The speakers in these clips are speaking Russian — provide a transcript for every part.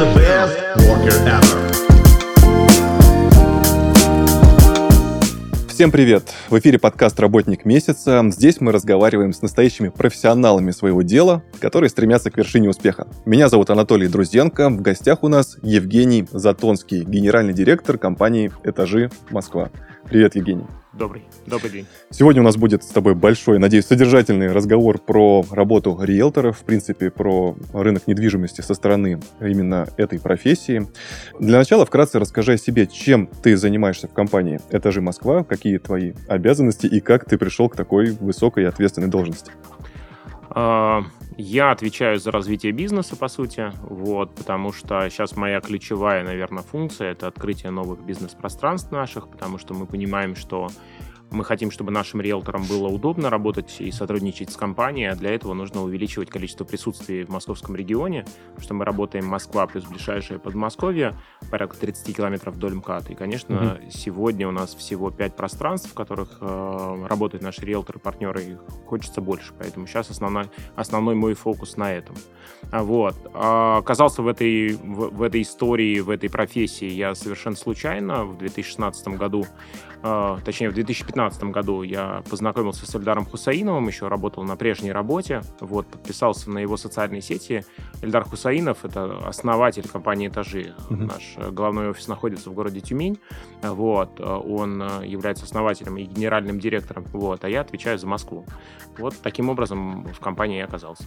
the best worker ever. Всем привет! В эфире подкаст «Работник месяца». Здесь мы разговариваем с настоящими профессионалами своего дела, которые стремятся к вершине успеха. Меня зовут Анатолий Друзенко. В гостях у нас Евгений Затонский, генеральный директор компании «Этажи Москва». Привет, Евгений. Добрый, добрый день. Сегодня у нас будет с тобой большой, надеюсь, содержательный разговор про работу риэлторов, в принципе, про рынок недвижимости со стороны именно этой профессии. Для начала вкратце расскажи о себе, чем ты занимаешься в компании «Этажи Москва», какие твои обязанности и как ты пришел к такой высокой и ответственной должности. Я отвечаю за развитие бизнеса, по сути, вот, потому что сейчас моя ключевая, наверное, функция — это открытие новых бизнес-пространств наших, потому что мы понимаем, что мы хотим, чтобы нашим риэлторам было удобно работать и сотрудничать с компанией, а для этого нужно увеличивать количество присутствия в московском регионе, потому что мы работаем Москва плюс ближайшее Подмосковье, порядка 30 километров вдоль МКАД. И, конечно, mm-hmm. сегодня у нас всего 5 пространств, в которых э, работают наши риэлторы-партнеры, и хочется больше. Поэтому сейчас основной, основной мой фокус на этом. Вот. А оказался в этой, в, в этой истории, в этой профессии я совершенно случайно в 2016 году а, точнее, в 2015 году я познакомился с Эльдаром Хусаиновым, еще работал на прежней работе, вот, подписался на его социальные сети. Эльдар Хусаинов — это основатель компании «Этажи». Mm-hmm. Наш э, главный офис находится в городе Тюмень, вот, э, он э, является основателем и генеральным директором, вот, а я отвечаю за Москву. Вот таким образом в компании я оказался.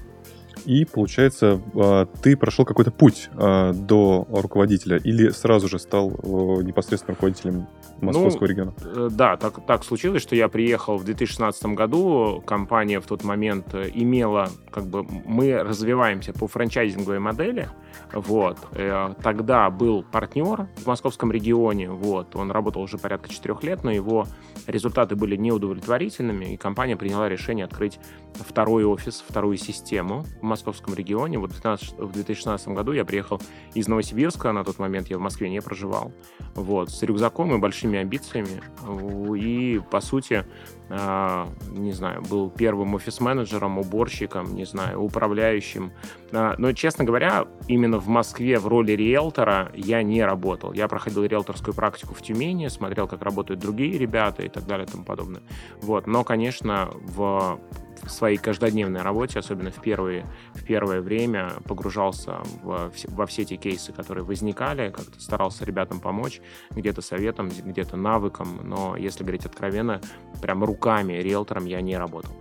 И, получается, а, ты прошел какой-то путь а, до руководителя или сразу же стал непосредственно руководителем московского ну, региона? Э, да, так, так случилось, что я приехал в 2016 году. Компания в тот момент э, имела, как бы, мы развиваемся по франчайзинговой модели. Вот. Э, тогда был партнер в московском регионе. Вот. Он работал уже порядка четырех лет, но его результаты были неудовлетворительными, и компания приняла решение открыть второй офис, вторую систему в московском регионе. Вот в 2016 году я приехал из Новосибирска, на тот момент я в Москве не проживал, вот, с рюкзаком и большими амбициями. И, по сути, не знаю, был первым офис-менеджером, уборщиком, не знаю, управляющим. А, но, честно говоря, именно в Москве в роли риэлтора я не работал. Я проходил риэлторскую практику в Тюмени, смотрел, как работают другие ребята и так далее и тому подобное. Вот. Но, конечно, в в своей каждодневной работе, особенно в, первые, в первое время, погружался в, во все те кейсы, которые возникали, как-то старался ребятам помочь, где-то советом, где-то навыком, но, если говорить откровенно, прям руками риэлтором я не работал.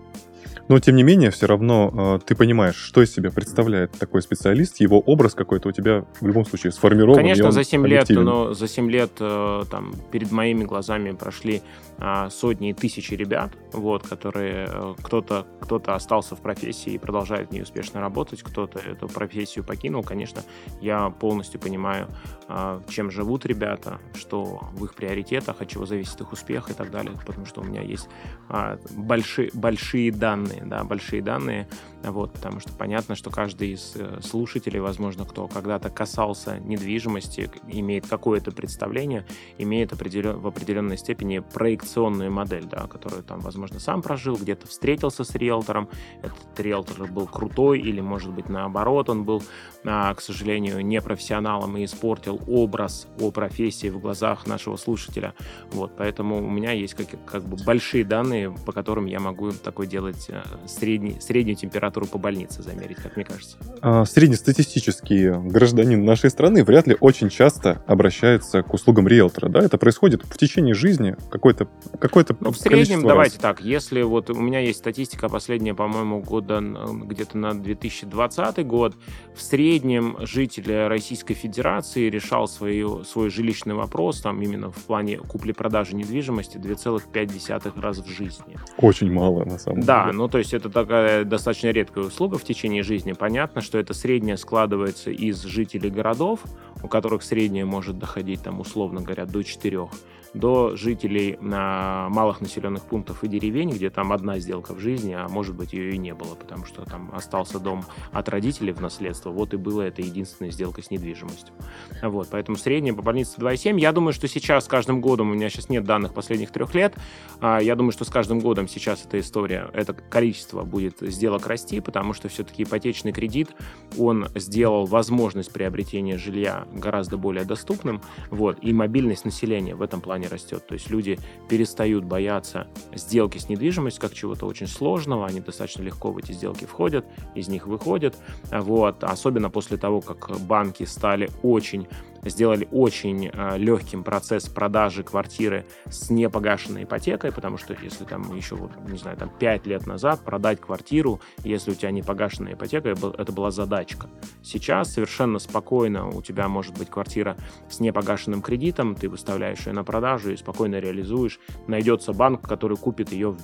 Но, тем не менее, все равно э, ты понимаешь, что из себя представляет такой специалист, его образ какой-то у тебя в любом случае сформирован. Конечно, за 7 лет, но за 7 лет э, там, перед моими глазами прошли э, сотни и тысячи ребят, вот, которые э, кто-то кто остался в профессии и продолжает в ней успешно работать, кто-то эту профессию покинул. Конечно, я полностью понимаю, э, чем живут ребята, что в их приоритетах, от чего зависит их успех и так далее, потому что у меня есть э, большие, большие данные данные, да, большие данные, вот, потому что понятно, что каждый из э, слушателей, возможно, кто когда-то касался недвижимости, имеет какое-то представление, имеет определен, в определенной степени проекционную модель, да, которую там, возможно, сам прожил, где-то встретился с риэлтором, этот риэлтор был крутой, или, может быть, наоборот, он был, а, к сожалению, непрофессионалом и испортил образ о профессии в глазах нашего слушателя. Вот, поэтому у меня есть как, как бы большие данные, по которым я могу такой делать э, средний, среднюю температуру по больнице замерить, как мне кажется. А, среднестатистический гражданин нашей страны вряд ли очень часто обращается к услугам риэлтора, да? Это происходит в течение жизни какой-то какой ну, В среднем, давайте так, если вот у меня есть статистика последняя, по-моему, года где-то на 2020 год, в среднем житель Российской Федерации решал свою, свой жилищный вопрос, там именно в плане купли-продажи недвижимости 2,5 раза в жизни. Очень мало, на самом да, деле. Да, ну то есть это такая достаточно редкая услуга в течение жизни. Понятно, что это среднее складывается из жителей городов, у которых среднее может доходить там условно говоря до 4 до жителей на малых населенных пунктов и деревень, где там одна сделка в жизни, а может быть ее и не было, потому что там остался дом от родителей в наследство, вот и была это единственная сделка с недвижимостью. Вот, поэтому средняя по больнице 2,7. Я думаю, что сейчас с каждым годом, у меня сейчас нет данных последних трех лет, а, я думаю, что с каждым годом сейчас эта история, это количество будет сделок расти, потому что все-таки ипотечный кредит он сделал возможность приобретения жилья гораздо более доступным, вот, и мобильность населения в этом плане растет. То есть люди перестают бояться сделки с недвижимостью как чего-то очень сложного, они достаточно легко в эти сделки входят, из них выходят, вот, особенно после того, как банки стали очень сделали очень э, легким процесс продажи квартиры с непогашенной ипотекой, потому что если там еще, вот, не знаю, там 5 лет назад продать квартиру, если у тебя не погашенная ипотека, это была задачка. Сейчас совершенно спокойно у тебя может быть квартира с непогашенным кредитом, ты выставляешь ее на продажу и спокойно реализуешь. Найдется банк, который купит ее,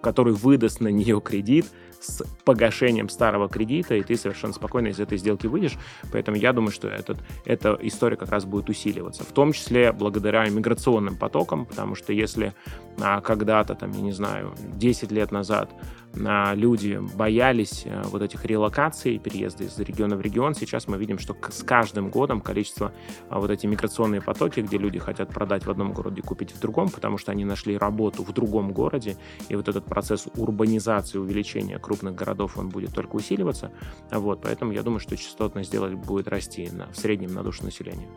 который выдаст на нее кредит, с погашением старого кредита, и ты совершенно спокойно из этой сделки выйдешь. Поэтому я думаю, что этот, эта история как раз будет усиливаться. В том числе благодаря миграционным потокам, потому что если а, когда-то, там, я не знаю, 10 лет назад люди боялись э, вот этих релокаций, переезда из региона в регион. Сейчас мы видим, что с каждым годом количество а, вот эти миграционные потоки, где люди хотят продать в одном городе, купить в другом, потому что они нашли работу в другом городе, и вот этот процесс урбанизации, увеличения крупных городов, он будет только усиливаться. Вот, поэтому я думаю, что частотность сделать будет расти на, в среднем на душу населения.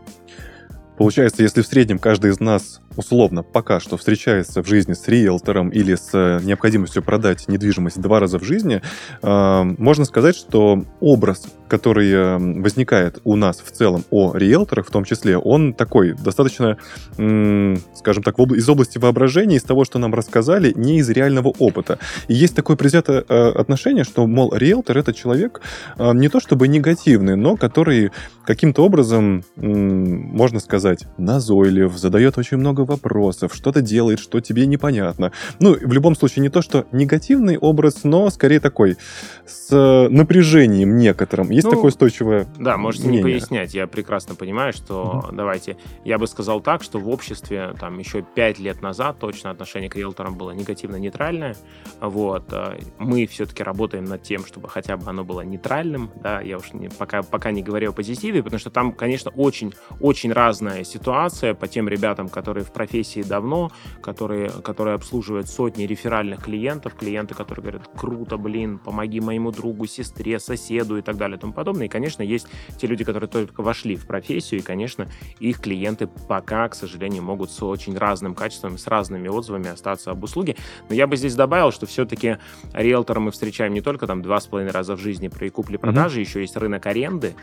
Получается, если в среднем каждый из нас условно пока что встречается в жизни с риэлтором или с э, необходимостью продать недвижимость два раза в жизни, э, можно сказать, что образ, который э, возникает у нас в целом о риэлторах в том числе, он такой достаточно, скажем так, из области воображения, из того, что нам рассказали, не из реального опыта. И есть такое предвзятое отношение, что, мол, риэлтор — это человек не то чтобы негативный, но который каким-то образом, можно сказать, назойлив, задает очень много вопросов, что-то делает, что тебе непонятно. Ну, в любом случае, не то, что негативный образ, но скорее такой с напряжением некоторым. Есть ну, такое устойчивое Да, можете мнение. не пояснять. Я прекрасно понимаю, что, угу. давайте, я бы сказал так, что в обществе там еще пять лет назад точно отношение к риэлторам было негативно-нейтральное. Вот. Э, мы все-таки работаем над тем, чтобы хотя бы оно было нейтральным. Да, я уж не, пока, пока не говорю о позитиве, потому что там, конечно, очень-очень разная ситуация по тем ребятам, которые в профессии давно, которые, которые обслуживают сотни реферальных клиентов, клиенты, которые говорят, круто, блин, помоги моему другу, сестре, соседу и так далее тому подобное. И, конечно, есть те люди, которые только вошли в профессию, и, конечно, их клиенты пока, к сожалению, могут с очень разным качеством, с разными отзывами остаться об услуге. Но я бы здесь добавил, что все-таки риэлтора мы встречаем не только там два с половиной раза в жизни при купли-продаже, mm-hmm. еще есть рынок аренды,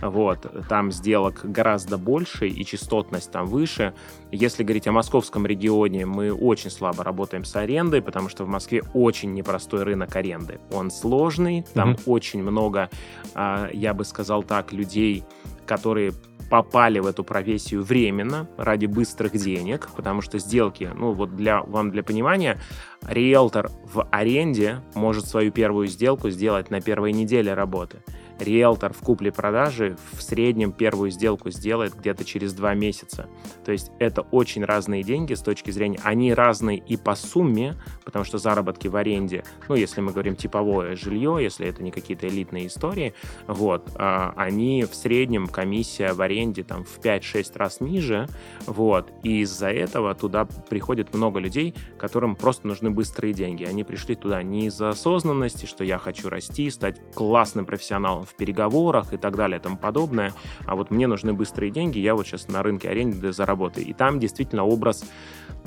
вот, там сделок гораздо больше, и частотность там выше. Если говорить о московском регионе, мы очень слабо работаем с арендой, потому что в Москве очень непростой рынок аренды. Он сложный, там mm-hmm. очень много, а, я бы сказал так, людей, которые попали в эту профессию временно ради быстрых денег, потому что сделки, ну вот для вам для понимания, риэлтор в аренде может свою первую сделку сделать на первой неделе работы риэлтор в купле-продаже в среднем первую сделку сделает где-то через два месяца. То есть это очень разные деньги с точки зрения, они разные и по сумме, потому что заработки в аренде, ну, если мы говорим типовое жилье, если это не какие-то элитные истории, вот, а, они в среднем, комиссия в аренде там в 5-6 раз ниже, вот, и из-за этого туда приходит много людей, которым просто нужны быстрые деньги. Они пришли туда не из-за осознанности, что я хочу расти, стать классным профессионалом в переговорах и так далее и тому подобное. А вот мне нужны быстрые деньги, я вот сейчас на рынке аренды заработаю. И там действительно образ,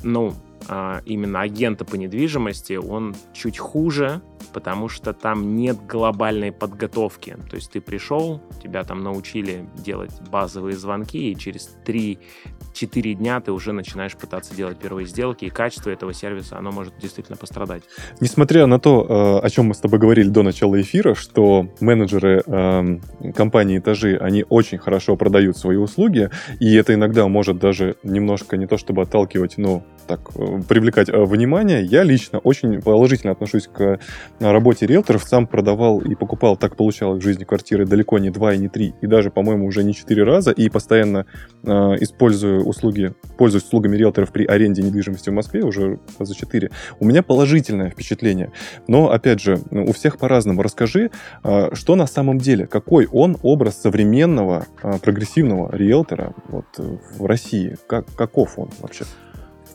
ну, а, именно агента по недвижимости, он чуть хуже, потому что там нет глобальной подготовки. То есть ты пришел, тебя там научили делать базовые звонки, и через 3-4 дня ты уже начинаешь пытаться делать первые сделки, и качество этого сервиса, оно может действительно пострадать. Несмотря на то, э, о чем мы с тобой говорили до начала эфира, что менеджеры эм, компании «Этажи», они очень хорошо продают свои услуги, и это иногда может даже немножко не то чтобы отталкивать, но так э, привлекать э, внимание. Я лично очень положительно отношусь к работе риэлторов. Сам продавал и покупал, так получалось в жизни квартиры далеко не два и не три, и даже, по-моему, уже не четыре раза, и постоянно э, использую услуги, пользуюсь услугами риэлторов при аренде недвижимости в Москве уже за четыре. У меня положительное впечатление. Но, опять же, у всех по-разному. Расскажи, э, что на самом деле, какой он образ современного э, прогрессивного риэлтора вот, в России? Как, каков он вообще?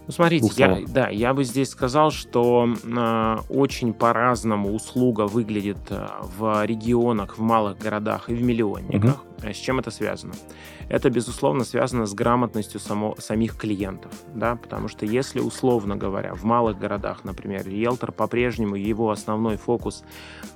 Ну, смотрите, я, да, я бы здесь сказал, что э, очень по-разному услуга выглядит э, в регионах, в малых городах и в миллионниках. Угу. С чем это связано? Это, безусловно, связано с грамотностью само, самих клиентов, да, потому что если, условно говоря, в малых городах, например, риэлтор по-прежнему, его основной фокус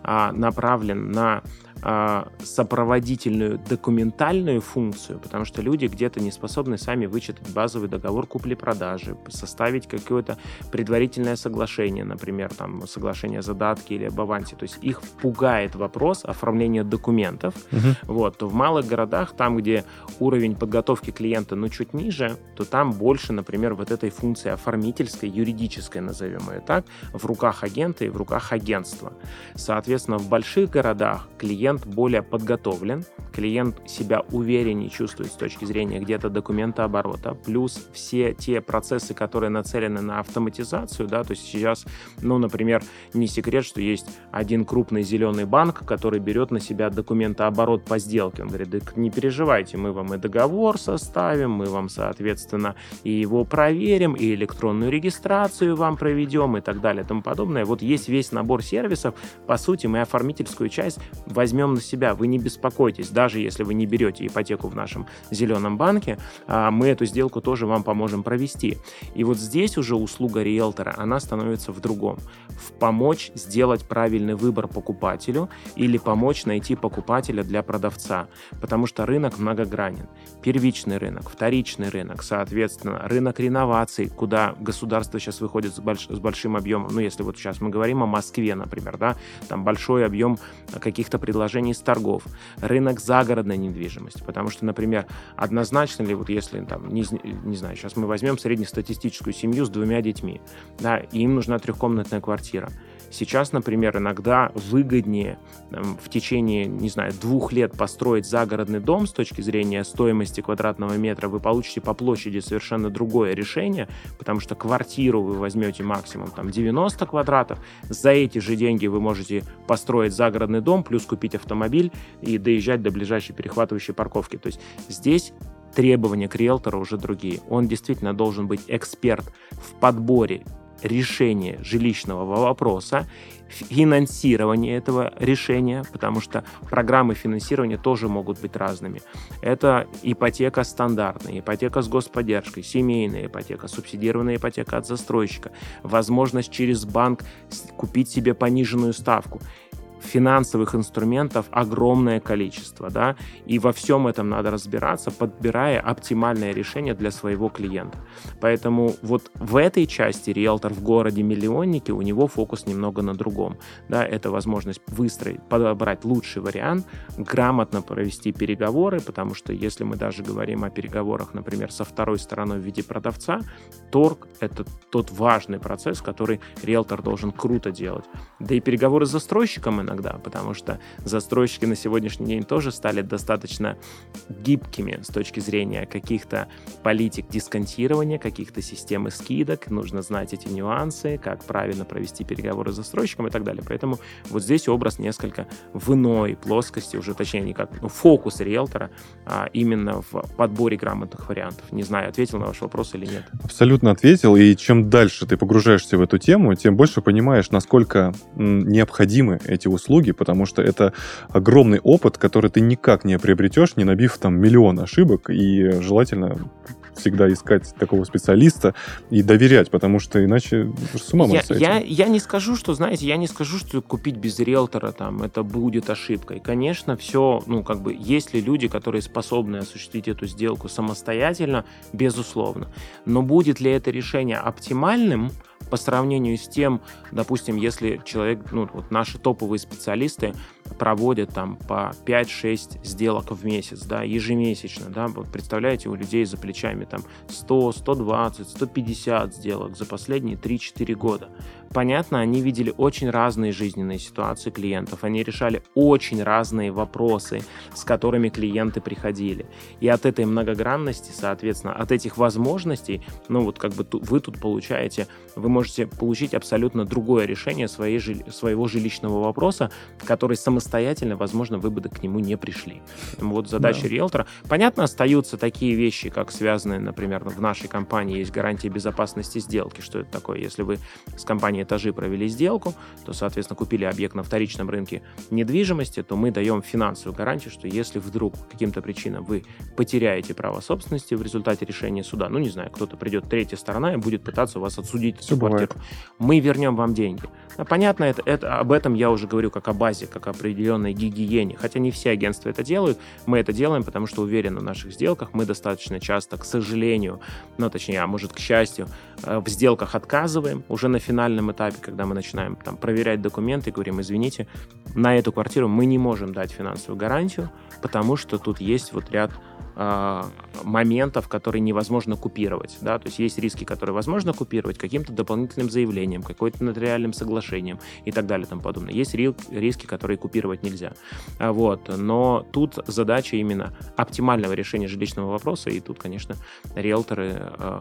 а, направлен на а, сопроводительную документальную функцию, потому что люди где-то не способны сами вычитать базовый договор купли-продажи, составить какое-то предварительное соглашение, например, там соглашение о задатке или об авансе. То есть их пугает вопрос оформления документов. Угу. Вот, то в малых городах, там, где уровень подготовки клиента, ну, чуть ниже, то там больше, например, вот этой функции оформительской, юридической, назовем ее так, в руках агента и в руках агентства. Соответственно, в больших городах клиент клиент более подготовлен, клиент себя увереннее чувствует с точки зрения где-то документа оборота, плюс все те процессы, которые нацелены на автоматизацию, да, то есть сейчас, ну, например, не секрет, что есть один крупный зеленый банк, который берет на себя документооборот по сделке. Он говорит, не переживайте, мы вам и договор составим, мы вам, соответственно, и его проверим, и электронную регистрацию вам проведем, и так далее, и тому подобное. Вот есть весь набор сервисов, по сути, мы оформительскую часть возьмем возьмем на себя. Вы не беспокойтесь, даже если вы не берете ипотеку в нашем зеленом банке, а, мы эту сделку тоже вам поможем провести. И вот здесь уже услуга риэлтора, она становится в другом. В помочь сделать правильный выбор покупателю или помочь найти покупателя для продавца. Потому что рынок многогранен. Первичный рынок, вторичный рынок, соответственно, рынок реноваций, куда государство сейчас выходит с, больш с большим объемом. Ну, если вот сейчас мы говорим о Москве, например, да, там большой объем каких-то предложений предложений с торгов, рынок загородной недвижимости. Потому что, например, однозначно ли, вот если, там, не, не знаю, сейчас мы возьмем среднестатистическую семью с двумя детьми, да, и им нужна трехкомнатная квартира. Сейчас, например, иногда выгоднее там, в течение, не знаю, двух лет построить загородный дом с точки зрения стоимости квадратного метра. Вы получите по площади совершенно другое решение, потому что квартиру вы возьмете максимум там 90 квадратов. За эти же деньги вы можете построить загородный дом, плюс купить автомобиль и доезжать до ближайшей перехватывающей парковки. То есть здесь требования к риэлтору уже другие. Он действительно должен быть эксперт в подборе решение жилищного вопроса, финансирование этого решения, потому что программы финансирования тоже могут быть разными. Это ипотека стандартная, ипотека с господдержкой, семейная ипотека, субсидированная ипотека от застройщика, возможность через банк купить себе пониженную ставку финансовых инструментов огромное количество, да, и во всем этом надо разбираться, подбирая оптимальное решение для своего клиента. Поэтому вот в этой части риэлтор в городе миллионники, у него фокус немного на другом, да, это возможность выстроить, подобрать лучший вариант, грамотно провести переговоры, потому что если мы даже говорим о переговорах, например, со второй стороной в виде продавца, торг — это тот важный процесс, который риэлтор должен круто делать. Да и переговоры с застройщиком иногда иногда, потому что застройщики на сегодняшний день тоже стали достаточно гибкими с точки зрения каких-то политик дисконтирования, каких-то системы скидок, нужно знать эти нюансы, как правильно провести переговоры с застройщиком и так далее. Поэтому вот здесь образ несколько в иной плоскости, уже точнее не как ну, фокус риэлтора, а именно в подборе грамотных вариантов. Не знаю, ответил на ваш вопрос или нет. Абсолютно ответил, и чем дальше ты погружаешься в эту тему, тем больше понимаешь, насколько необходимы эти услуги услуги, потому что это огромный опыт, который ты никак не приобретешь, не набив там миллион ошибок, и желательно всегда искать такого специалиста и доверять, потому что иначе с ума я, я, я не скажу, что, знаете, я не скажу, что купить без риэлтора там это будет ошибкой. Конечно, все, ну, как бы, есть ли люди, которые способны осуществить эту сделку самостоятельно, безусловно. Но будет ли это решение оптимальным, по сравнению с тем, допустим, если человек, ну, вот наши топовые специалисты проводят там по 5-6 сделок в месяц, да, ежемесячно, да, вот представляете, у людей за плечами там 100, 120, 150 сделок за последние 3-4 года. понятно, они видели очень разные жизненные ситуации клиентов, они решали очень разные вопросы, с которыми клиенты приходили. И от этой многогранности, соответственно, от этих возможностей, ну вот как бы вы тут получаете, вы можете получить абсолютно другое решение своей, своего жилищного вопроса, который самостоятельно, возможно, вы бы к нему не пришли. Поэтому вот задача да. риэлтора. Понятно, остаются такие вещи, как связанные, например, в нашей компании есть гарантия безопасности сделки. Что это такое? Если вы с компанией этажи провели сделку, то, соответственно, купили объект на вторичном рынке недвижимости, то мы даем финансовую гарантию, что если вдруг по каким-то причинам вы потеряете право собственности в результате решения суда, ну, не знаю, кто-то придет, третья сторона, и будет пытаться вас отсудить эту квартиру, мы вернем вам деньги. Понятно, это, это, об этом я уже говорю как о базе, как о определенной гигиене. Хотя не все агентства это делают. Мы это делаем, потому что уверены в наших сделках. Мы достаточно часто, к сожалению, ну, точнее, а может, к счастью, э, в сделках отказываем уже на финальном этапе, когда мы начинаем там проверять документы говорим, извините, на эту квартиру мы не можем дать финансовую гарантию, потому что тут есть вот ряд моментов, которые невозможно купировать. Да? То есть есть риски, которые возможно купировать каким-то дополнительным заявлением, какой-то нотариальным соглашением и так далее и тому подобное. Есть риски, которые купировать нельзя. А вот. Но тут задача именно оптимального решения жилищного вопроса, и тут, конечно, риэлторы э,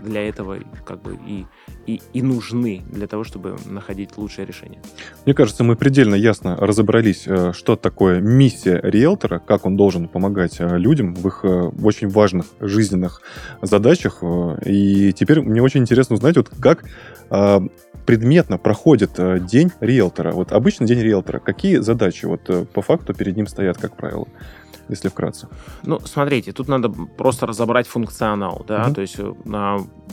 для этого как бы и, и, и нужны для того, чтобы находить лучшее решение. Мне кажется, мы предельно ясно разобрались, э, что такое миссия риэлтора, как он должен помогать э, людям в их очень важных жизненных задачах. И теперь мне очень интересно узнать, вот как предметно проходит день риэлтора. Вот обычный день риэлтора. Какие задачи вот по факту перед ним стоят, как правило? если вкратце? Ну, смотрите, тут надо просто разобрать функционал, да, угу. то есть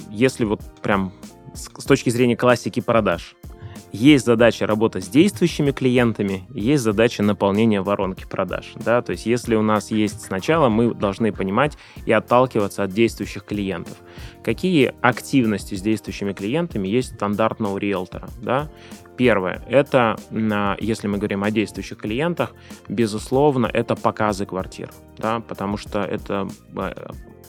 если вот прям с, с точки зрения классики продаж, есть задача работы с действующими клиентами, есть задача наполнения воронки продаж. Да? То есть если у нас есть сначала, мы должны понимать и отталкиваться от действующих клиентов. Какие активности с действующими клиентами есть стандартно у риэлтора? Да? Первое, это, если мы говорим о действующих клиентах, безусловно, это показы квартир, да, потому что это э,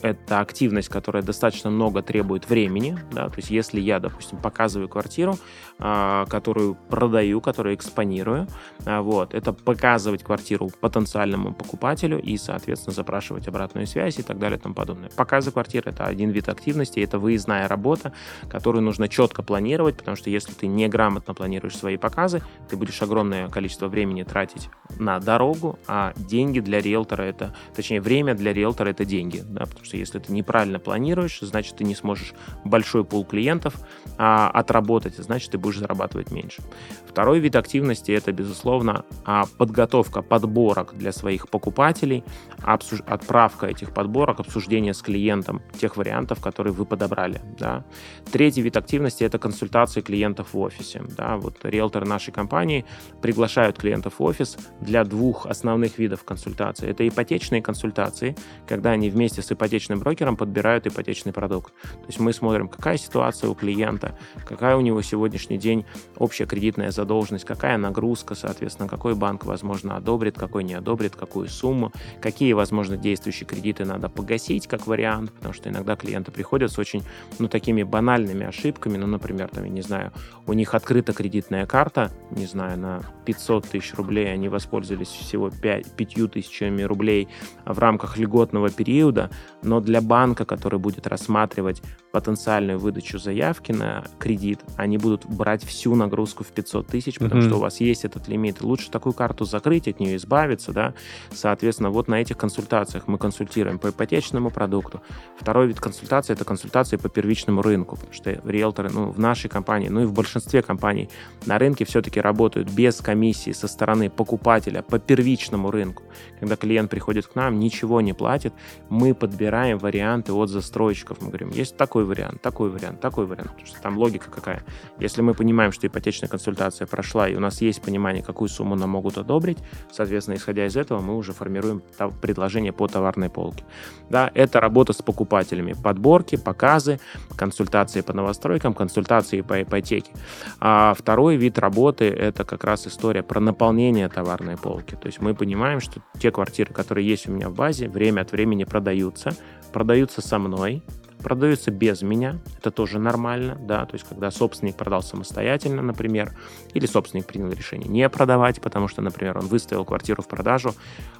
это активность, которая достаточно много требует времени, да, то есть если я, допустим, показываю квартиру, а, которую продаю, которую экспонирую, а, вот, это показывать квартиру потенциальному покупателю и, соответственно, запрашивать обратную связь и так далее и тому подобное. Показы квартиры — это один вид активности, это выездная работа, которую нужно четко планировать, потому что если ты неграмотно планируешь свои показы, ты будешь огромное количество времени тратить на дорогу, а деньги для риэлтора — это, точнее, время для риэлтора — это деньги, да, потому что если ты неправильно планируешь, значит, ты не сможешь большой пул клиентов а, отработать, значит, ты будешь зарабатывать меньше. Второй вид активности это, безусловно, а, подготовка подборок для своих покупателей, обсуж... отправка этих подборок, обсуждение с клиентом тех вариантов, которые вы подобрали. Да. Третий вид активности это консультации клиентов в офисе. Да. Вот риэлторы нашей компании приглашают клиентов в офис для двух основных видов консультаций. Это ипотечные консультации, когда они вместе с ипотечным ипотечным брокером подбирают ипотечный продукт. То есть мы смотрим, какая ситуация у клиента, какая у него сегодняшний день общая кредитная задолженность, какая нагрузка, соответственно, какой банк, возможно, одобрит, какой не одобрит, какую сумму, какие, возможно, действующие кредиты надо погасить как вариант, потому что иногда клиенты приходят с очень, ну, такими банальными ошибками, ну, например, там, я не знаю, у них открыта кредитная карта, не знаю, на 500 тысяч рублей, они воспользовались всего 5, 5 тысячами рублей в рамках льготного периода, но для банка, который будет рассматривать потенциальную выдачу заявки на кредит, они будут брать всю нагрузку в 500 тысяч, потому mm-hmm. что у вас есть этот лимит. Лучше такую карту закрыть, от нее избавиться, да. Соответственно, вот на этих консультациях мы консультируем по ипотечному продукту. Второй вид консультации — это консультации по первичному рынку, потому что риэлторы, ну, в нашей компании, ну и в большинстве компаний на рынке все-таки работают без комиссии со стороны покупателя по первичному рынку. Когда клиент приходит к нам, ничего не платит, мы подбираем варианты от застройщиков. Мы говорим, есть такой вариант, такой вариант, такой вариант. Потому что там логика какая. Если мы понимаем, что ипотечная консультация прошла, и у нас есть понимание, какую сумму нам могут одобрить, соответственно, исходя из этого, мы уже формируем предложение по товарной полке. Да, это работа с покупателями. Подборки, показы, консультации по новостройкам, консультации по ипотеке. А второй вид работы — это как раз история про наполнение товарной полки. То есть мы понимаем, что те квартиры, которые есть у меня в базе, время от времени продаются. Продаются со мной, продаются без меня, это тоже нормально, да, то есть когда собственник продал самостоятельно, например, или собственник принял решение не продавать, потому что, например, он выставил квартиру в продажу,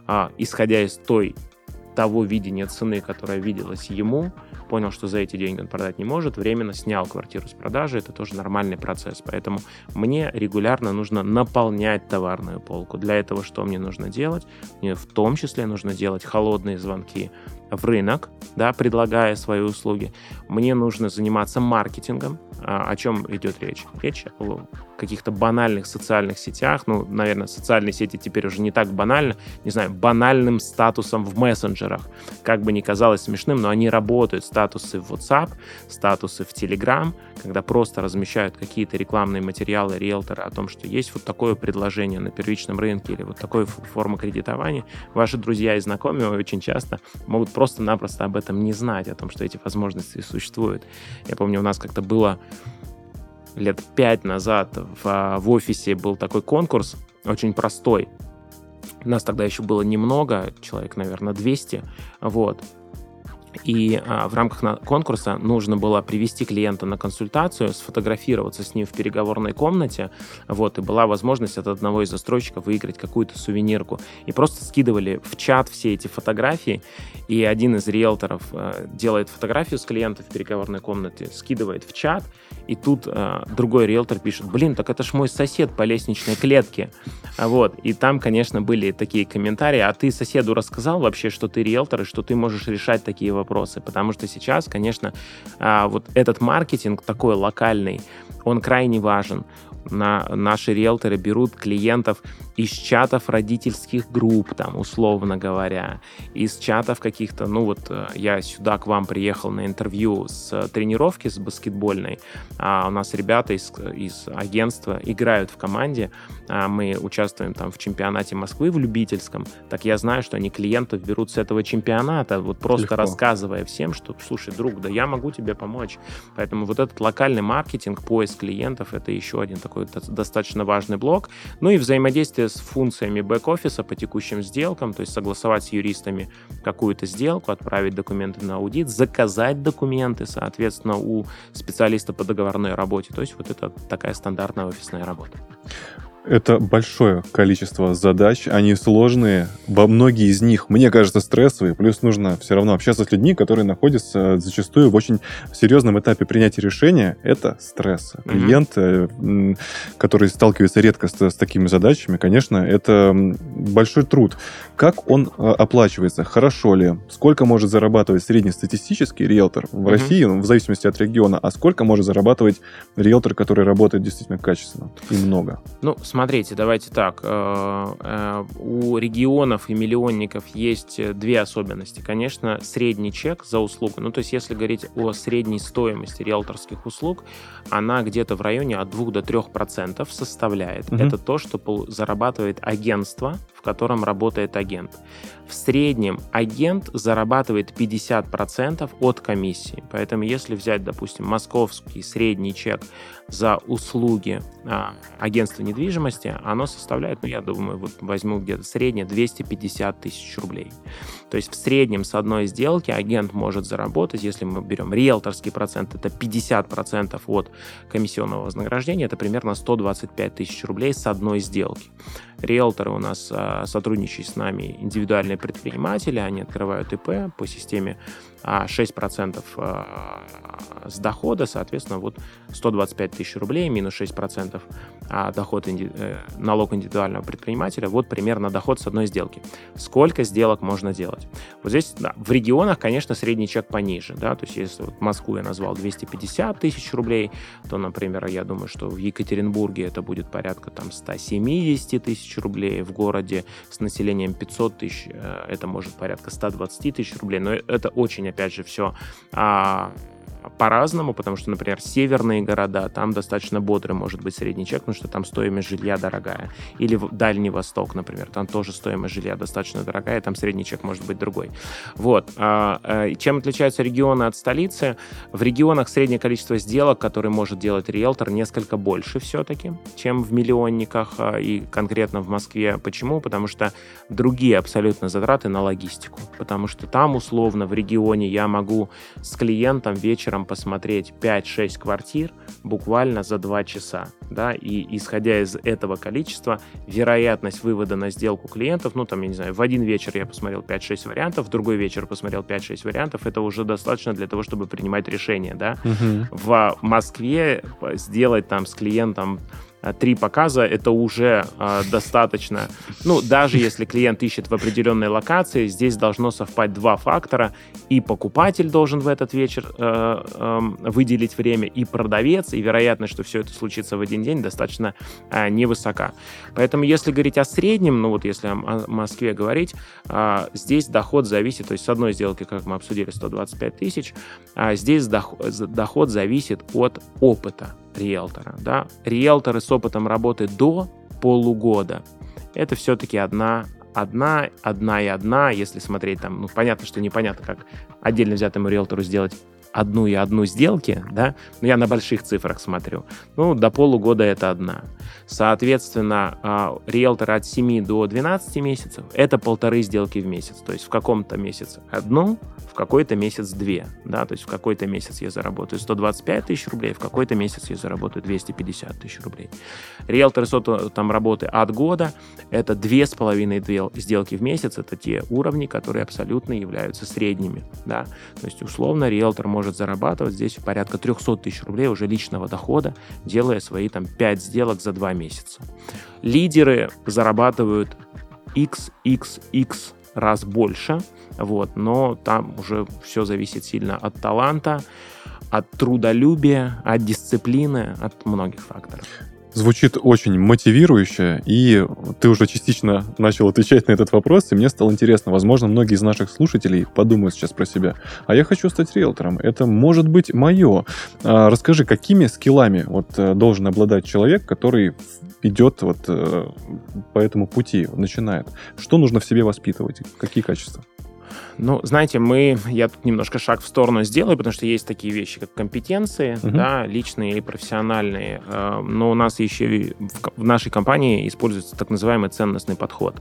а, исходя из той того видения цены, которая виделась ему, понял, что за эти деньги он продать не может, временно снял квартиру с продажи, это тоже нормальный процесс. Поэтому мне регулярно нужно наполнять товарную полку. Для этого что мне нужно делать? Мне в том числе нужно делать холодные звонки в рынок, да, предлагая свои услуги. Мне нужно заниматься маркетингом. А, о чем идет речь? Речь о каких-то банальных социальных сетях. Ну, наверное, социальные сети теперь уже не так банально. Не знаю, банальным статусом в мессенджерах. Как бы ни казалось смешным, но они работают. Статусы в WhatsApp, статусы в Telegram, когда просто размещают какие-то рекламные материалы риэлтора о том, что есть вот такое предложение на первичном рынке или вот такая форма кредитования. Ваши друзья и знакомые очень часто могут просто-напросто об этом не знать, о том, что эти возможности существуют. Я помню, у нас как-то было лет пять назад в, в офисе был такой конкурс, очень простой. Нас тогда еще было немного, человек, наверное, 200. Вот. И а, в рамках конкурса нужно было привести клиента на консультацию, сфотографироваться с ним в переговорной комнате, вот, и была возможность от одного из застройщиков выиграть какую-то сувенирку. И просто скидывали в чат все эти фотографии, и один из риэлторов а, делает фотографию с клиента в переговорной комнате, скидывает в чат, и тут а, другой риэлтор пишет, блин, так это ж мой сосед по лестничной клетке. Вот, и там, конечно, были такие комментарии, а ты соседу рассказал вообще, что ты риэлтор, и что ты можешь решать такие вопросы? потому что сейчас, конечно, а, вот этот маркетинг такой локальный, он крайне важен. На, наши риэлторы берут клиентов из чатов родительских групп, там, условно говоря, из чатов каких-то, ну вот э, я сюда к вам приехал на интервью с тренировки с баскетбольной, а у нас ребята из, из агентства играют в команде, а мы участвуем там в чемпионате Москвы в любительском, так я знаю, что они клиентов берут с этого чемпионата, вот просто Легко. рассказывая всем, что, слушай, друг, да я могу тебе помочь. Поэтому вот этот локальный маркетинг, поиск клиентов, это еще один такой достаточно важный блок. Ну и взаимодействие с функциями бэк-офиса по текущим сделкам, то есть согласовать с юристами какую-то сделку, отправить документы на аудит, заказать документы, соответственно, у специалиста по договорной работе. То есть вот это такая стандартная офисная работа. Это большое количество задач, они сложные, во многие из них, мне кажется, стрессовые, плюс нужно все равно общаться с людьми, которые находятся зачастую в очень серьезном этапе принятия решения, это стресс. Mm-hmm. Клиент, э, который сталкивается редко с, с такими задачами, конечно, это большой труд. Как он э, оплачивается? Хорошо ли? Сколько может зарабатывать среднестатистический риэлтор в mm-hmm. России, в зависимости от региона, а сколько может зарабатывать риэлтор, который работает действительно качественно и много? Ну, смотрите, давайте так. Э, э, у регионов и миллионников есть две особенности. Конечно, средний чек за услугу. Ну, то есть, если говорить о средней стоимости риэлторских услуг, она где-то в районе от 2 до 3 процентов составляет. Угу. Это то, что зарабатывает агентство, в котором работает агент. В среднем агент зарабатывает 50% от комиссии. Поэтому если взять, допустим, московский средний чек за услуги а, агентства недвижимости, оно составляет, ну, я думаю, вот возьму где-то среднее 250 тысяч рублей. То есть в среднем с одной сделки агент может заработать, если мы берем риэлторский процент, это 50% от комиссионного вознаграждения, это примерно 125 тысяч рублей с одной сделки. Риэлторы у нас а, сотрудничают с нами индивидуальные предприниматели, они открывают ИП по системе 6% а, а, с дохода, соответственно, вот 125 тысяч рублей минус 6% а доход, э, налог индивидуального предпринимателя, вот примерно доход с одной сделки. Сколько сделок можно делать? Вот здесь да, в регионах, конечно, средний чек пониже, да, то есть если вот Москву я назвал 250 тысяч рублей, то, например, я думаю, что в Екатеринбурге это будет порядка там 170 тысяч рублей, в городе с населением 500 тысяч э, это может порядка 120 тысяч рублей, но это очень, опять же, все а, по-разному, потому что, например, северные города, там достаточно бодрый может быть средний чек, потому что там стоимость жилья дорогая. Или в Дальний Восток, например, там тоже стоимость жилья достаточно дорогая, там средний чек может быть другой. Вот. А, а, чем отличаются регионы от столицы? В регионах среднее количество сделок, которые может делать риэлтор, несколько больше все-таки, чем в миллионниках а, и конкретно в Москве. Почему? Потому что другие абсолютно затраты на логистику. Потому что там условно в регионе я могу с клиентом вечером посмотреть 5-6 квартир буквально за 2 часа. Да, и исходя из этого количества, вероятность вывода на сделку клиентов, ну там, я не знаю, в один вечер я посмотрел 5-6 вариантов, в другой вечер посмотрел 5-6 вариантов, это уже достаточно для того, чтобы принимать решение, да. Мгм. В Москве сделать там с клиентом три показа это уже а, достаточно. Ну, даже если клиент ищет в определенной локации, здесь должно совпасть два фактора. И покупатель должен в этот вечер э, э, выделить время, и продавец, и вероятность, что все это случится в один день, достаточно э, невысока. Поэтому, если говорить о среднем, ну вот если о Москве говорить, а, здесь доход зависит, то есть с одной сделки, как мы обсудили, 125 тысяч, а здесь доход, доход зависит от опыта риэлтора. Да? Риэлторы с опытом работы до полугода это все-таки одна одна, одна и одна, если смотреть там, ну, понятно, что непонятно, как отдельно взятому риэлтору сделать одну и одну сделки, да, но я на больших цифрах смотрю. Ну, до полугода это одна. Соответственно, а, риэлтор от 7 до 12 месяцев – это полторы сделки в месяц. То есть в каком-то месяце одну, в какой-то месяц две. Да? То есть в какой-то месяц я заработаю 125 тысяч рублей, в какой-то месяц я заработаю 250 тысяч рублей. Риэлторы с там работы от года – это две с половиной сделки в месяц. Это те уровни, которые абсолютно являются средними. Да? То есть условно риэлтор может зарабатывать здесь порядка 300 тысяч рублей уже личного дохода, делая свои там 5 сделок за 2 месяца. Лидеры зарабатывают XXX раз больше, вот, но там уже все зависит сильно от таланта, от трудолюбия, от дисциплины, от многих факторов. Звучит очень мотивирующе, и ты уже частично начал отвечать на этот вопрос, и мне стало интересно. Возможно, многие из наших слушателей подумают сейчас про себя. А я хочу стать риэлтором. Это может быть мое. А, расскажи, какими скиллами вот, э, должен обладать человек, который идет вот э, по этому пути, начинает? Что нужно в себе воспитывать? Какие качества? Ну, знаете, мы, я тут немножко шаг в сторону сделаю, потому что есть такие вещи, как компетенции, Мгм. да, личные и профессиональные. Э, Но у нас еще в нашей компании используется так называемый ценностный подход.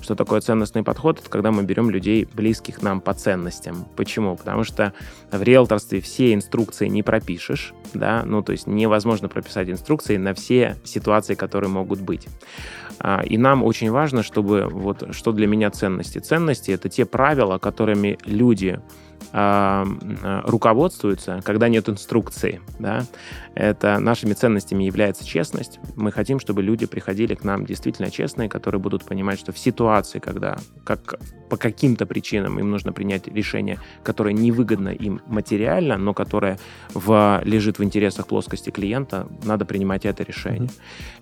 Что такое ценностный подход? Это когда мы берем людей, близких нам по ценностям. Почему? Потому что в риэлторстве все инструкции не пропишешь, да, ну, то есть невозможно прописать инструкции на все ситуации, которые могут быть. А, И нам очень важно, чтобы вот что для меня ценности. Ценности это те правила, которыми люди руководствуются, когда нет инструкции. Да? Это нашими ценностями является честность. Мы хотим, чтобы люди приходили к нам действительно честные, которые будут понимать, что в ситуации, когда как, по каким-то причинам им нужно принять решение, которое невыгодно им материально, но которое в, лежит в интересах плоскости клиента, надо принимать это решение. Мгм.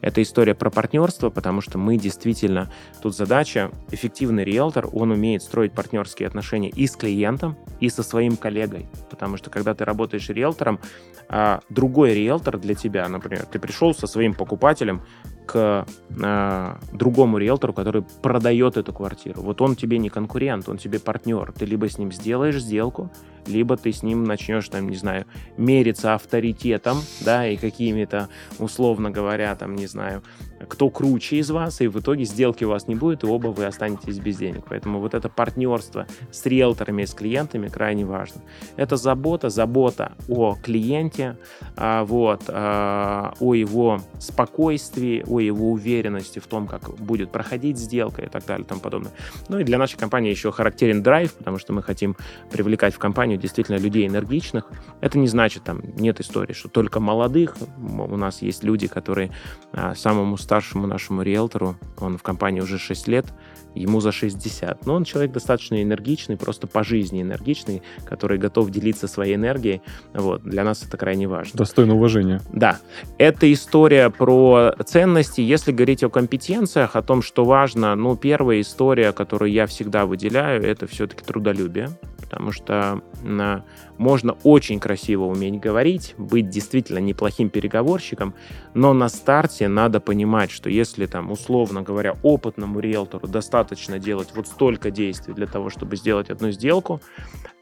Это история про партнерство, потому что мы действительно, тут задача, эффективный риэлтор, он умеет строить партнерские отношения и с клиентом, и со своим коллегой. Потому что когда ты работаешь риэлтором, а, другой риэлтор для тебя, например, ты пришел со своим покупателем к а, другому риэлтору, который продает эту квартиру. Вот он тебе не конкурент, он тебе партнер. Ты либо с ним сделаешь сделку, либо ты с ним начнешь, там, не знаю, мериться авторитетом, да, и какими-то, условно говоря, там, не знаю, кто круче из вас, и в итоге сделки у вас не будет, и оба вы останетесь без денег. Поэтому вот это партнерство с риэлторами и с клиентами крайне важно. Это забота, забота о клиенте, а, вот, а, о его спокойствии, о его уверенности в том, как будет проходить сделка и так далее и тому подобное. Ну и для нашей компании еще характерен драйв, потому что мы хотим привлекать в компанию действительно людей энергичных. Это не значит, там нет истории, что только молодых. У нас есть люди, которые а, самому старшему нашему риэлтору, он в компании уже 6 лет, ему за 60. Но он человек достаточно энергичный, просто по жизни энергичный, который готов делиться своей энергией. Вот. Для нас это крайне важно. Достойно уважения. Да, это история про ценности. Если говорить о компетенциях, о том, что важно, ну, первая история, которую я всегда выделяю, это все-таки трудолюбие. потому что на, можно очень красиво уметь говорить, быть действительно неплохим переговорщиком, но на старте надо понимать, что если там, условно говоря, опытному риэлтору достаточно делать вот столько действий для того, чтобы сделать одну сделку,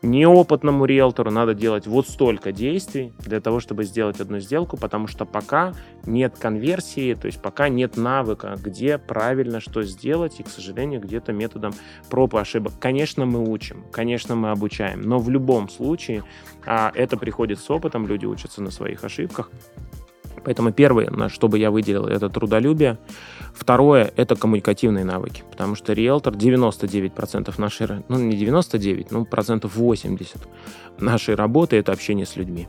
неопытному риэлтору надо делать вот столько действий для того, чтобы сделать одну сделку, потому что пока нет конверсии, то есть пока нет навыка, где правильно что сделать, и, к сожалению, где-то методом проб и ошибок. Конечно, мы учим, конечно, мы обучаем, но в любом случае а, это приходит с опытом, люди учатся на своих ошибках. Поэтому первое, на что бы я выделил, это трудолюбие. Второе — это коммуникативные навыки, потому что риэлтор 99% нашей, ну не 99, ну процентов 80 нашей работы — это общение с людьми.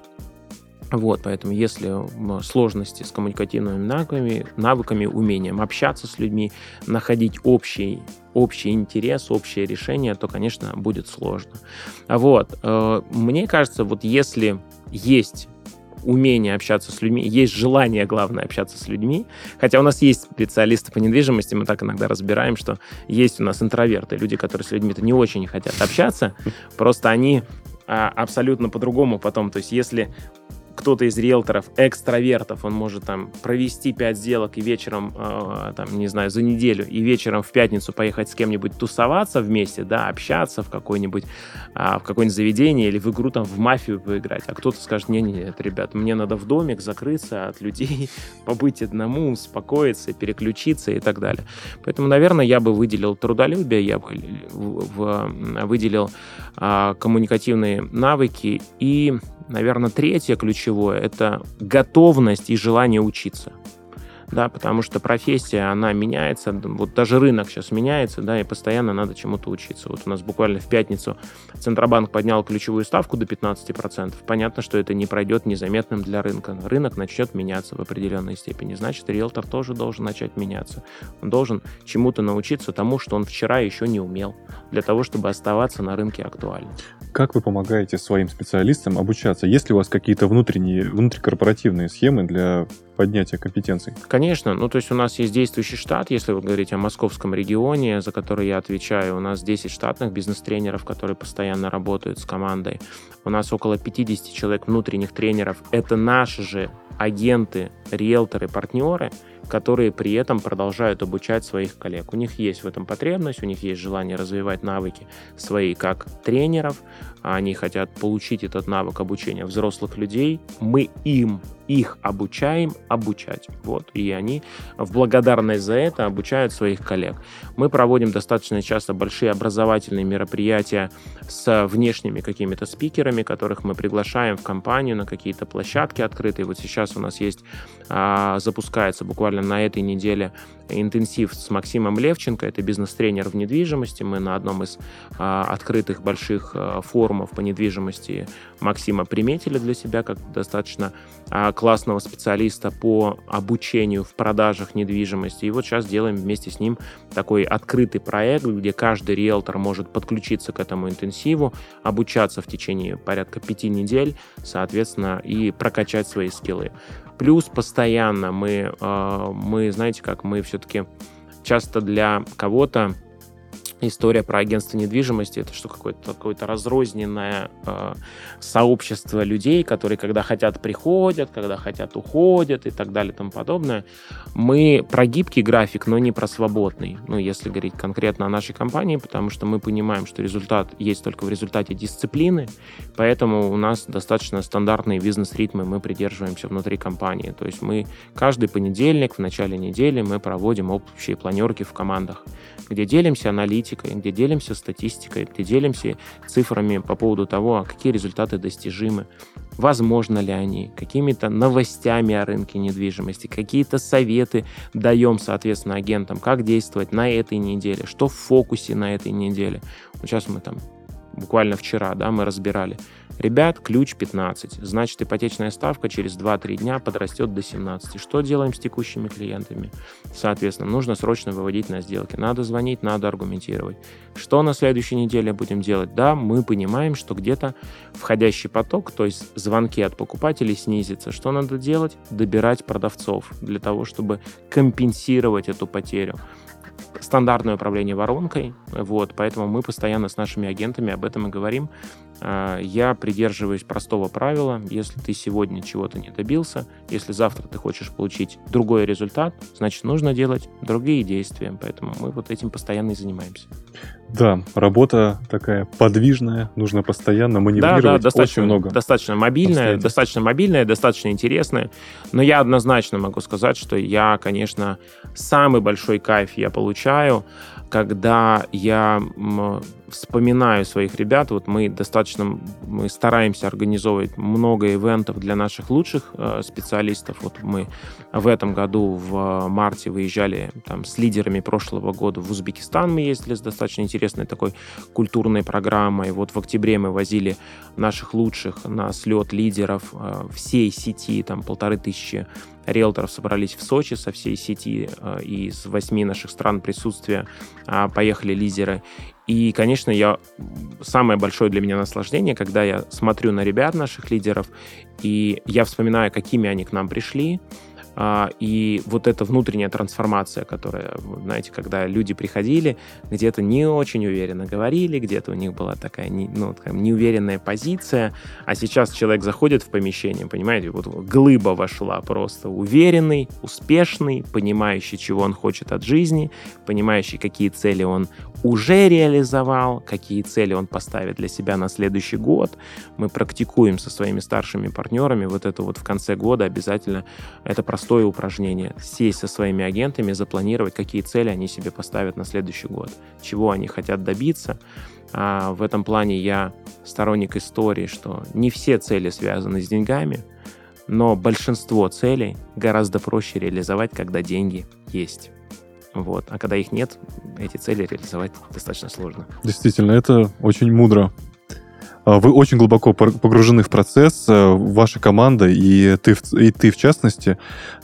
Вот, поэтому если сложности с коммуникативными навыками, навыками, умением общаться с людьми, находить общий, общий интерес, общее решение, то, конечно, будет сложно. Вот, э, мне кажется, вот если есть умение общаться с людьми, есть желание, главное, общаться с людьми. Хотя у нас есть специалисты по недвижимости, мы так иногда разбираем, что есть у нас интроверты, люди, которые с людьми-то не очень хотят общаться, просто они а, абсолютно по-другому потом. То есть если кто-то из риэлторов, экстравертов, он может там провести 5 сделок и вечером, э, там, не знаю, за неделю, и вечером в пятницу поехать с кем-нибудь тусоваться вместе, да, общаться в какой-нибудь, э, в какое-нибудь заведение или в игру там в мафию поиграть. А кто-то скажет, не-не, ребят, мне надо в домик закрыться от людей, побыть одному, успокоиться, переключиться и так далее. Поэтому, наверное, я бы выделил трудолюбие, я бы выделил э, коммуникативные навыки и Наверное, третье ключевое — это готовность и желание учиться да, потому что профессия, она меняется, вот даже рынок сейчас меняется, да, и постоянно надо чему-то учиться. Вот у нас буквально в пятницу Центробанк поднял ключевую ставку до 15%. Понятно, что это не пройдет незаметным для рынка. Рынок начнет меняться в определенной степени. Значит, риэлтор тоже должен начать меняться. Он должен чему-то научиться тому, что он вчера еще не умел, для того, чтобы оставаться на рынке актуальным. Как вы помогаете своим специалистам обучаться? Есть ли у вас какие-то внутренние, внутрикорпоративные схемы для поднятия компетенций? Конечно. Ну, то есть у нас есть действующий штат, если вы говорите о московском регионе, за который я отвечаю. У нас 10 штатных бизнес-тренеров, которые постоянно работают с командой. У нас около 50 человек внутренних тренеров. Это наши же агенты, риэлторы, партнеры, которые при этом продолжают обучать своих коллег. У них есть в этом потребность, у них есть желание развивать навыки свои как тренеров, они хотят получить этот навык обучения взрослых людей. Мы им их обучаем обучать. Вот. И они в благодарность за это обучают своих коллег. Мы проводим достаточно часто большие образовательные мероприятия с внешними какими-то спикерами, которых мы приглашаем в компанию на какие-то площадки открытые. Вот сейчас у нас есть, а, запускается буквально на этой неделе интенсив с Максимом Левченко, это бизнес-тренер в недвижимости. Мы на одном из а, открытых больших а, форумов по недвижимости Максима приметили для себя как достаточно а, классного специалиста по обучению в продажах недвижимости. И вот сейчас делаем вместе с ним такой открытый проект, где каждый риэлтор может подключиться к этому интенсиву, обучаться в течение порядка пяти недель, соответственно, и прокачать свои скиллы. Плюс постоянно мы, а, мы знаете как, мы все-таки часто для кого-то история про агентство недвижимости это что какое-то какое-то разрозненное э, сообщество людей, которые когда хотят приходят, когда хотят уходят и так далее и тому подобное. Мы про гибкий график, но не про свободный. Ну, если говорить конкретно о нашей компании, потому что мы понимаем, что результат есть только в результате дисциплины, поэтому у нас достаточно стандартные бизнес-ритмы мы придерживаемся внутри компании. То есть мы каждый понедельник в начале недели мы проводим общие планерки в командах, где делимся аналитикой где делимся статистикой, где делимся цифрами по поводу того, какие результаты достижимы, возможно ли они, какими-то новостями о рынке недвижимости, какие-то советы даем, соответственно, агентам, как действовать на этой неделе, что в фокусе на этой неделе. Сейчас мы там буквально вчера, да, мы разбирали. Ребят, ключ 15. Значит, ипотечная ставка через 2-3 дня подрастет до 17. Что делаем с текущими клиентами? Соответственно, нужно срочно выводить на сделки. Надо звонить, надо аргументировать. Что на следующей неделе будем делать? Да, мы понимаем, что где-то входящий поток, то есть звонки от покупателей снизится. Что надо делать? Добирать продавцов для того, чтобы компенсировать эту потерю стандартное управление воронкой, вот, поэтому мы постоянно с нашими агентами об этом и говорим. А, я придерживаюсь простого правила. Если ты сегодня чего-то не добился, если завтра ты хочешь получить другой результат, значит, нужно делать другие действия. Поэтому мы вот этим постоянно и занимаемся. Да, работа такая подвижная, нужно постоянно маневрировать да, да, достаточно, очень много. Достаточно мобильная, достаточно мобильная, достаточно интересная. Но я однозначно могу сказать, что я, конечно, самый большой кайф я получаю, когда я вспоминаю своих ребят, вот мы достаточно, мы стараемся организовывать много ивентов для наших лучших э, специалистов. Вот мы в этом году в марте выезжали там с лидерами прошлого года в Узбекистан, мы ездили с достаточно интересной такой культурной программой. Вот в октябре мы возили наших лучших на слет лидеров э, всей сети, там полторы тысячи риэлторов собрались в Сочи со всей сети э, из восьми наших стран присутствия э, поехали лидеры. И, конечно, я самое большое для меня наслаждение, когда я смотрю на ребят наших лидеров, и я вспоминаю, какими они к нам пришли, и вот эта внутренняя трансформация, которая, знаете, когда люди приходили, где-то не очень уверенно говорили, где-то у них была такая ну, неуверенная позиция, а сейчас человек заходит в помещение, понимаете, вот глыба вошла просто уверенный, успешный, понимающий, чего он хочет от жизни, понимающий, какие цели он уже реализовал, какие цели он поставит для себя на следующий год. Мы практикуем со своими старшими партнерами вот это вот в конце года обязательно. Это простое упражнение. Сесть со своими агентами, запланировать, какие цели они себе поставят на следующий год, чего они хотят добиться. А в этом плане я сторонник истории, что не все цели связаны с деньгами, но большинство целей гораздо проще реализовать, когда деньги есть. Вот. А когда их нет, эти цели реализовать достаточно сложно. Действительно, это очень мудро. А, вы очень глубоко погружены в процесс, э, ваша команда и ты, и ты в частности.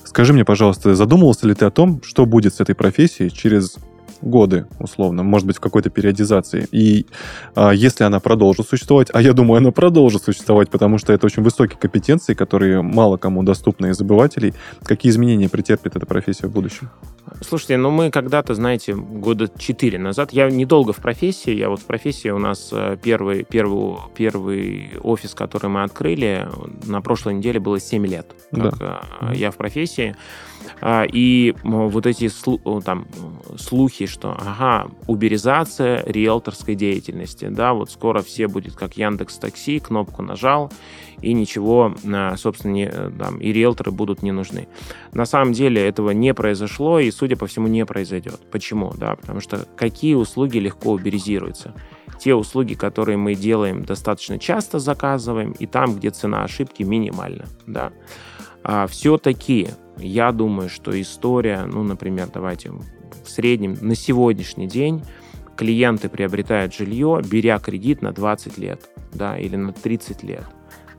Скажи мне, пожалуйста, задумывался ли ты о том, что будет с этой профессией через годы, условно, может быть, в какой-то периодизации. И а, если она продолжит существовать, а я думаю, она продолжит существовать, потому что это очень высокие компетенции, которые мало кому доступны из обывателей, какие изменения претерпит эта профессия в будущем? Слушайте, ну мы когда-то, знаете, года четыре назад, я недолго в профессии, я вот в профессии у нас э, первый, первый, первый офис, который мы открыли, на прошлой неделе было 7 лет, как да. Э, я в профессии. А, и вот эти там, слухи, что ага, уберизация риэлторской деятельности, да, вот скоро все будет как Яндекс Такси, кнопку нажал, и ничего, а, собственно, не, там, и риэлторы будут не нужны. На самом деле этого не произошло, и, судя по всему, не произойдет. Почему? Да, потому что какие услуги легко уберизируются? Те услуги, которые мы делаем достаточно часто, заказываем, и там, где цена ошибки минимальна, да. А все-таки я думаю, что история, ну, например, давайте в среднем на сегодняшний день клиенты приобретают жилье, беря кредит на 20 лет, да, или на 30 лет.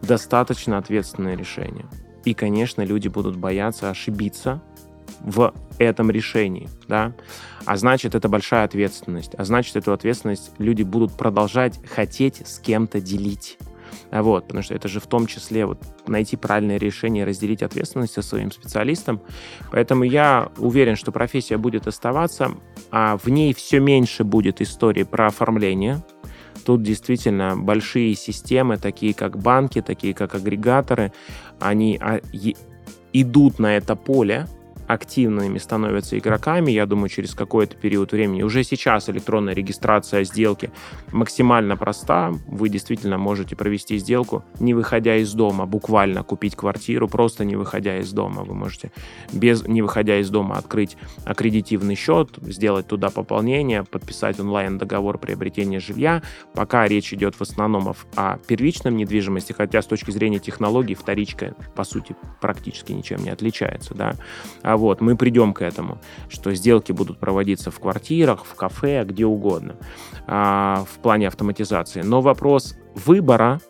Достаточно ответственное решение. И, конечно, люди будут бояться ошибиться в этом решении, да, а значит, это большая ответственность, а значит, эту ответственность люди будут продолжать хотеть с кем-то делить. Вот, потому что это же в том числе вот найти правильное решение, разделить ответственность со своим специалистом. Поэтому я уверен, что профессия будет оставаться, а в ней все меньше будет истории про оформление. Тут действительно большие системы, такие как банки, такие как агрегаторы, они а, идут на это поле, активными становятся игроками, я думаю, через какой-то период времени. Уже сейчас электронная регистрация сделки максимально проста. Вы действительно можете провести сделку, не выходя из дома, буквально купить квартиру, просто не выходя из дома. Вы можете, без, не выходя из дома, открыть аккредитивный счет, сделать туда пополнение, подписать онлайн-договор приобретения жилья. Пока речь идет в основном о первичном недвижимости, хотя с точки зрения технологий вторичка, по сути, практически ничем не отличается. Да? А вот, мы придем к этому, что сделки будут проводиться в квартирах, в кафе, где угодно, а, в плане автоматизации. Но вопрос выбора,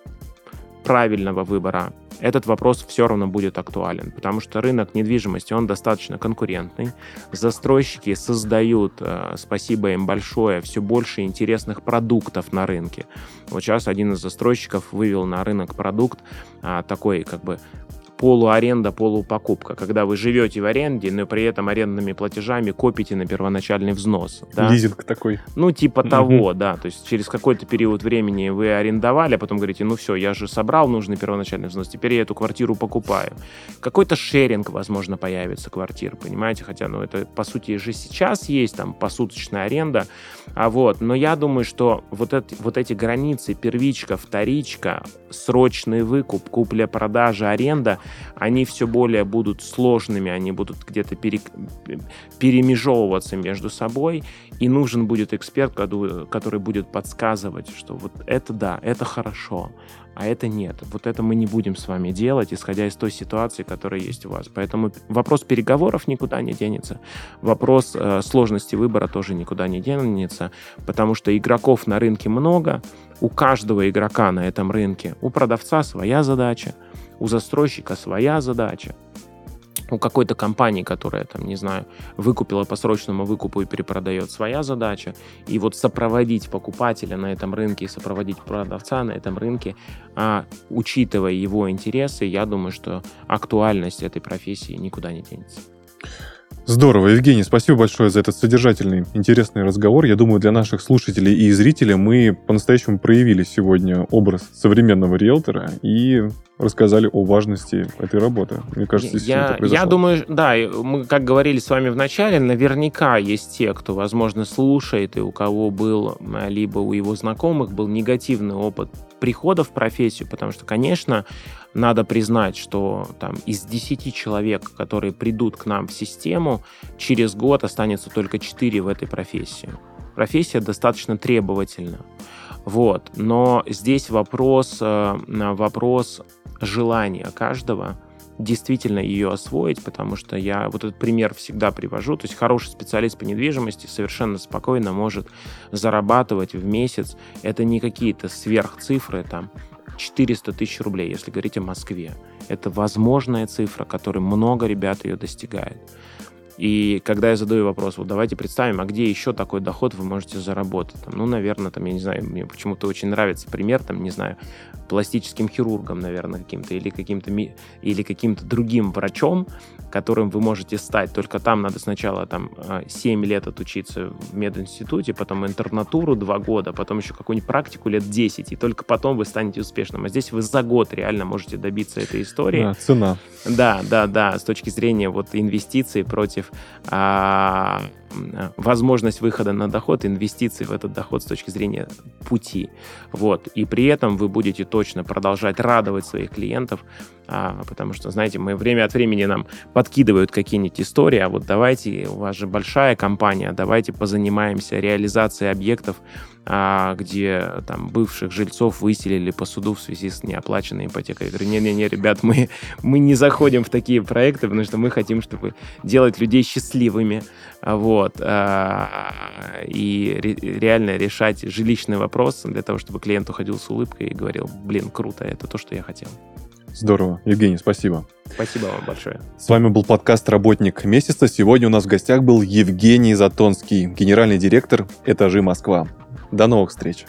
правильного выбора, этот вопрос все равно будет актуален, потому что рынок недвижимости, он достаточно конкурентный. Застройщики создают, э, спасибо им большое, все больше интересных продуктов на рынке. Вот сейчас один из застройщиков вывел на рынок продукт а, такой как бы полуаренда, полупокупка, когда вы живете в аренде, но при этом арендными платежами копите на первоначальный взнос. Да? Лизинг такой. Ну, типа того, да. То есть через какой-то период времени вы арендовали, а потом говорите, ну все, я же собрал нужный первоначальный взнос, теперь я эту квартиру покупаю. Какой-то шеринг, возможно, появится квартир, понимаете? Хотя, ну, это, по сути, же сейчас есть, там, посуточная аренда, а вот. Но я думаю, что вот, это, вот эти границы, первичка, вторичка, срочный выкуп, купля-продажа, аренда, они все более будут сложными, они будут где-то пере, перемежевываться между собой, и нужен будет эксперт, который будет подсказывать, что вот это да, это хорошо, а это нет. Вот это мы не будем с вами делать, исходя из той ситуации, которая есть у вас. Поэтому вопрос переговоров никуда не денется, вопрос э, сложности выбора тоже никуда не денется, потому что игроков на рынке много, у каждого игрока на этом рынке, у продавца своя задача, у застройщика своя задача у какой-то компании, которая, там, не знаю, выкупила по срочному выкупу и перепродает, своя задача. И вот сопроводить покупателя на этом рынке и сопроводить продавца на этом рынке, а, учитывая его интересы, я думаю, что актуальность этой профессии никуда не денется. Здорово, Евгений, спасибо большое за этот содержательный, интересный разговор. Я думаю, для наших слушателей и зрителей мы по-настоящему проявили сегодня образ современного риэлтора и рассказали о важности этой работы. Мне кажется, я, Я думаю, да, мы, как говорили с вами в начале, наверняка есть те, кто, возможно, слушает, и у кого был, либо у его знакомых был негативный опыт прихода в профессию, потому что, конечно, надо признать, что там из 10 человек, которые придут к нам в систему, через год останется только 4 в этой профессии. Профессия достаточно требовательна. Вот. Но здесь вопрос, э, вопрос желания каждого действительно ее освоить, потому что я вот этот пример всегда привожу. То есть хороший специалист по недвижимости совершенно спокойно может зарабатывать в месяц. Это не какие-то сверхцифры, там 400 тысяч рублей, если говорить о Москве. Это возможная цифра, которой много ребят ее достигает. И когда я задаю вопрос, вот давайте представим, а где еще такой доход вы можете заработать? Там, ну, наверное, там, я не знаю, мне почему-то очень нравится пример, там, не знаю, пластическим хирургом, наверное, каким-то, или каким-то, или каким-то другим врачом, которым вы можете стать. Только там надо сначала там 7 лет отучиться в мединституте, потом интернатуру 2 года, потом еще какую-нибудь практику лет 10, и только потом вы станете успешным. А здесь вы за год реально можете добиться этой истории. Да, цена. Да, да, да, с точки зрения вот инвестиций против а, возможность выхода на доход, инвестиций в этот доход с точки зрения пути. Вот. И при этом вы будете точно продолжать радовать своих клиентов, а, потому что, знаете, мы время от времени нам подкидывают какие-нибудь истории, а вот давайте, у вас же большая компания, давайте позанимаемся реализацией объектов, а, где там бывших жильцов выселили по суду в связи с неоплаченной ипотекой. Я говорю, не-не-не, ребят, мы, мы не заходим в такие проекты, потому что мы хотим, чтобы делать людей счастливыми, вот, а, и ре- реально решать жилищный вопрос для того, чтобы клиент уходил с улыбкой и говорил, блин, круто, это то, что я хотел. Здорово. Евгений, спасибо. Спасибо вам большое. С вами был подкаст «Работник месяца». Сегодня у нас в гостях был Евгений Затонский, генеральный директор «Этажи Москва». До новых встреч.